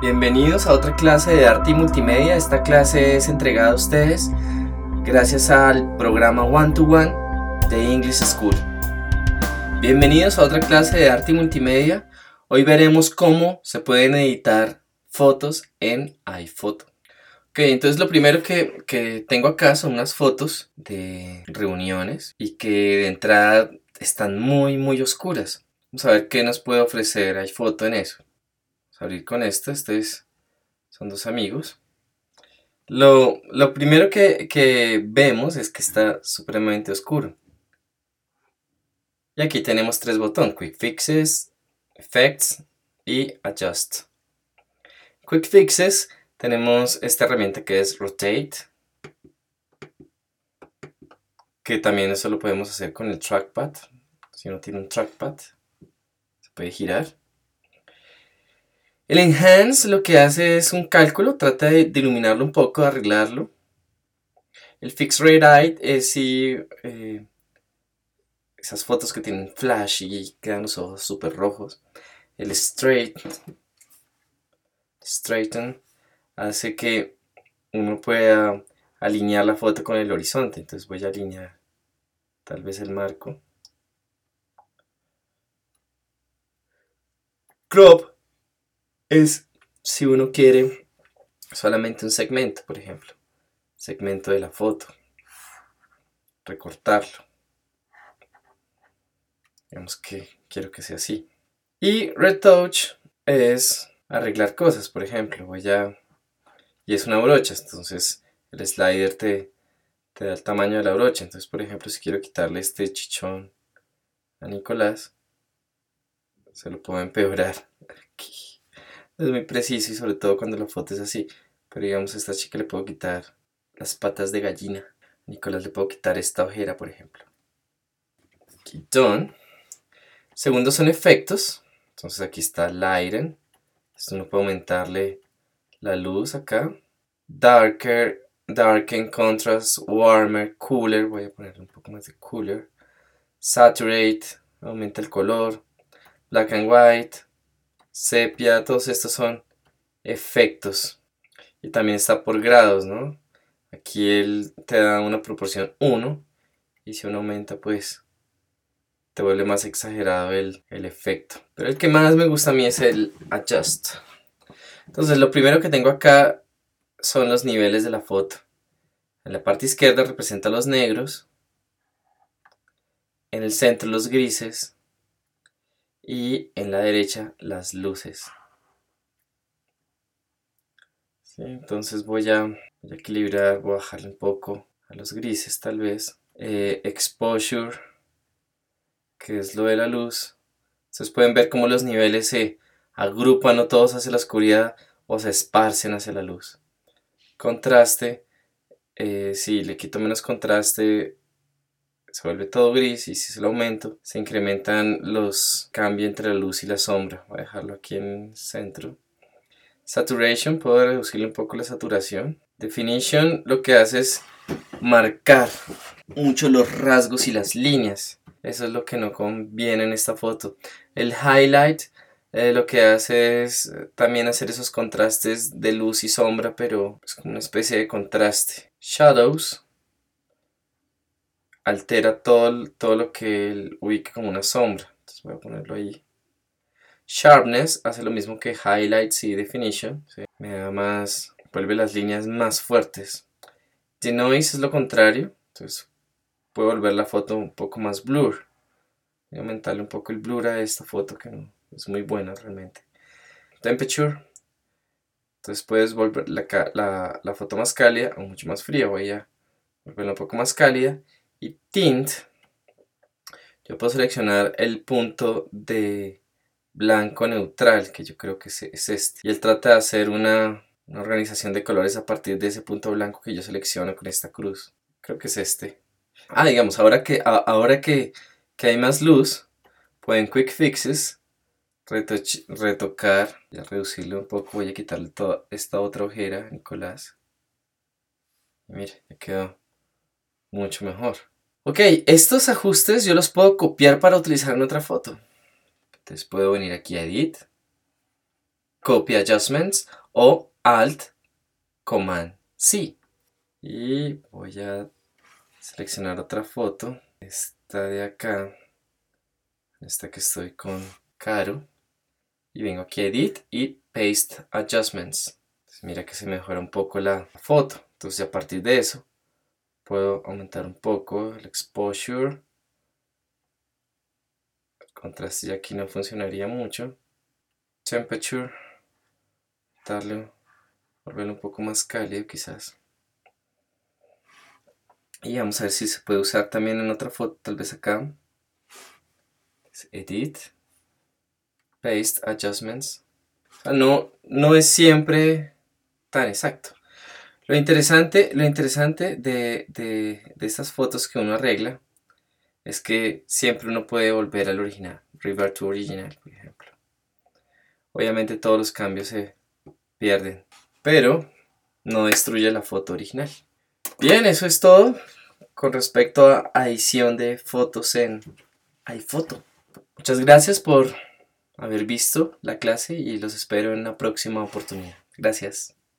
Bienvenidos a otra clase de arte y multimedia. Esta clase es entregada a ustedes gracias al programa One to One de English School. Bienvenidos a otra clase de arte y multimedia. Hoy veremos cómo se pueden editar fotos en iPhoto. Ok, entonces lo primero que, que tengo acá son unas fotos de reuniones y que de entrada están muy muy oscuras. Vamos a ver qué nos puede ofrecer iPhoto en eso abrir con esta. Estos son dos amigos. Lo, primero que, vemos es que está supremamente oscuro. Y aquí tenemos tres botones, Quick Fixes, Effects y Adjust. Quick Fixes tenemos esta herramienta que es Rotate, que también eso lo podemos hacer con el trackpad. Si uno tiene un trackpad, se puede girar. El Enhance lo que hace es un cálculo, trata de, iluminarlo un poco, de arreglarlo. El Fix Rate es si eh, esas fotos que tienen flash y quedan los ojos súper rojos. El Straight, Straighten hace que uno pueda alinear la foto con el horizonte. Entonces voy a alinear tal vez el marco. Crop es si uno quiere solamente un segmento, por ejemplo, segmento de la foto, recortarlo. Digamos que quiero que sea así. Y retouch es arreglar cosas, por ejemplo, voy a y es una brocha, entonces el slider te, te da el tamaño de la brocha. Entonces, por ejemplo, si quiero quitarle este chichón a Nicolás, se lo puedo empeorar aquí es muy preciso y sobre todo cuando la foto es así. Pero digamos a esta chica le puedo quitar las patas de gallina. Nicolás le puedo quitar esta ojera, por ejemplo. Done. Segundo son efectos. Entonces aquí está Lighten. Esto uno puede aumentarle la luz acá. Darker, Darken, Contrast, Warmer, Cooler. Voy a ponerle un poco más de Cooler. Saturate, aumenta el color. Black and White, sepia, todos estos son efectos. Y también está por grados, ¿no? Aquí él te da una proporción 1 y si uno aumenta pues te vuelve más exagerado el, el efecto. Pero el que más me gusta a mí es el adjust. Entonces lo primero que tengo acá son los niveles de la foto. En la parte izquierda representa los negros, en el centro los grises y en la derecha las luces. entonces voy a, equilibrar, voy a bajarle un poco a los grises tal vez. Eh, exposure, que es lo de la luz. Entonces pueden ver cómo los niveles se agrupan no todos hacia la oscuridad o se esparcen hacia la luz. Contraste, eh, si le quito menos contraste, se vuelve todo gris y si se lo aumento se incrementan los cambios entre la luz y la sombra. Voy a dejarlo aquí en centro. Saturation puedo reducirle un poco la saturación. Definition lo que hace es marcar mucho los rasgos y las líneas. Eso es lo que no conviene en esta foto. El highlight eh, lo que hace es también hacer esos contrastes de luz y sombra pero es como una especie de contraste. Shadows altera todo, todo lo que él ubique como una sombra. Entonces voy a ponerlo ahí. Sharpness hace lo mismo que Highlights y Definition. Me da más, vuelve las líneas más fuertes. Denoise es lo contrario. Entonces puedo volver la foto un poco más blur. Voy a aumentarle un poco el blur a esta foto que no, es muy buena realmente. Temperature. Entonces puedes volver la, la, la foto más cálida o mucho más fría. Voy a volverla un poco más cálida y tint, yo puedo seleccionar el punto de blanco neutral, que yo creo que es, este. Y él trata de hacer una, organización de colores a partir de ese punto blanco que yo selecciono con esta cruz. Creo que es este. Ah, digamos, ahora que, ahora que, hay más luz, pueden Quick Fixes retocar, y reducirle un poco, voy a quitarle toda esta otra ojera, Nicolás. Mire, ya quedó mucho mejor. Ok, estos ajustes yo los puedo copiar para utilizar en otra foto. Entonces puedo venir aquí a Edit, Copy Adjustments o Alt Command C. Y voy a seleccionar otra foto. Esta de acá. Esta que estoy con Caro. Y vengo aquí a Edit y Paste Adjustments. mira que se mejora un poco la foto. Entonces a partir de eso puedo aumentar un poco el exposure. El contraste ya aquí no funcionaría mucho. Temperature. Darle, volverlo un poco más cálido quizás. Y vamos a ver si se puede usar también en otra foto, tal vez acá. Edit. Paste Adjustments. no, no es siempre tan exacto. Lo interesante, lo interesante de, de, estas fotos que uno arregla es que siempre uno puede volver al original, revert to original, por ejemplo. Obviamente todos los cambios se pierden, pero no destruye la foto original. Bien, eso es todo con respecto a edición de fotos en iPhoto. Muchas gracias por haber visto la clase y los espero en la próxima oportunidad. Gracias.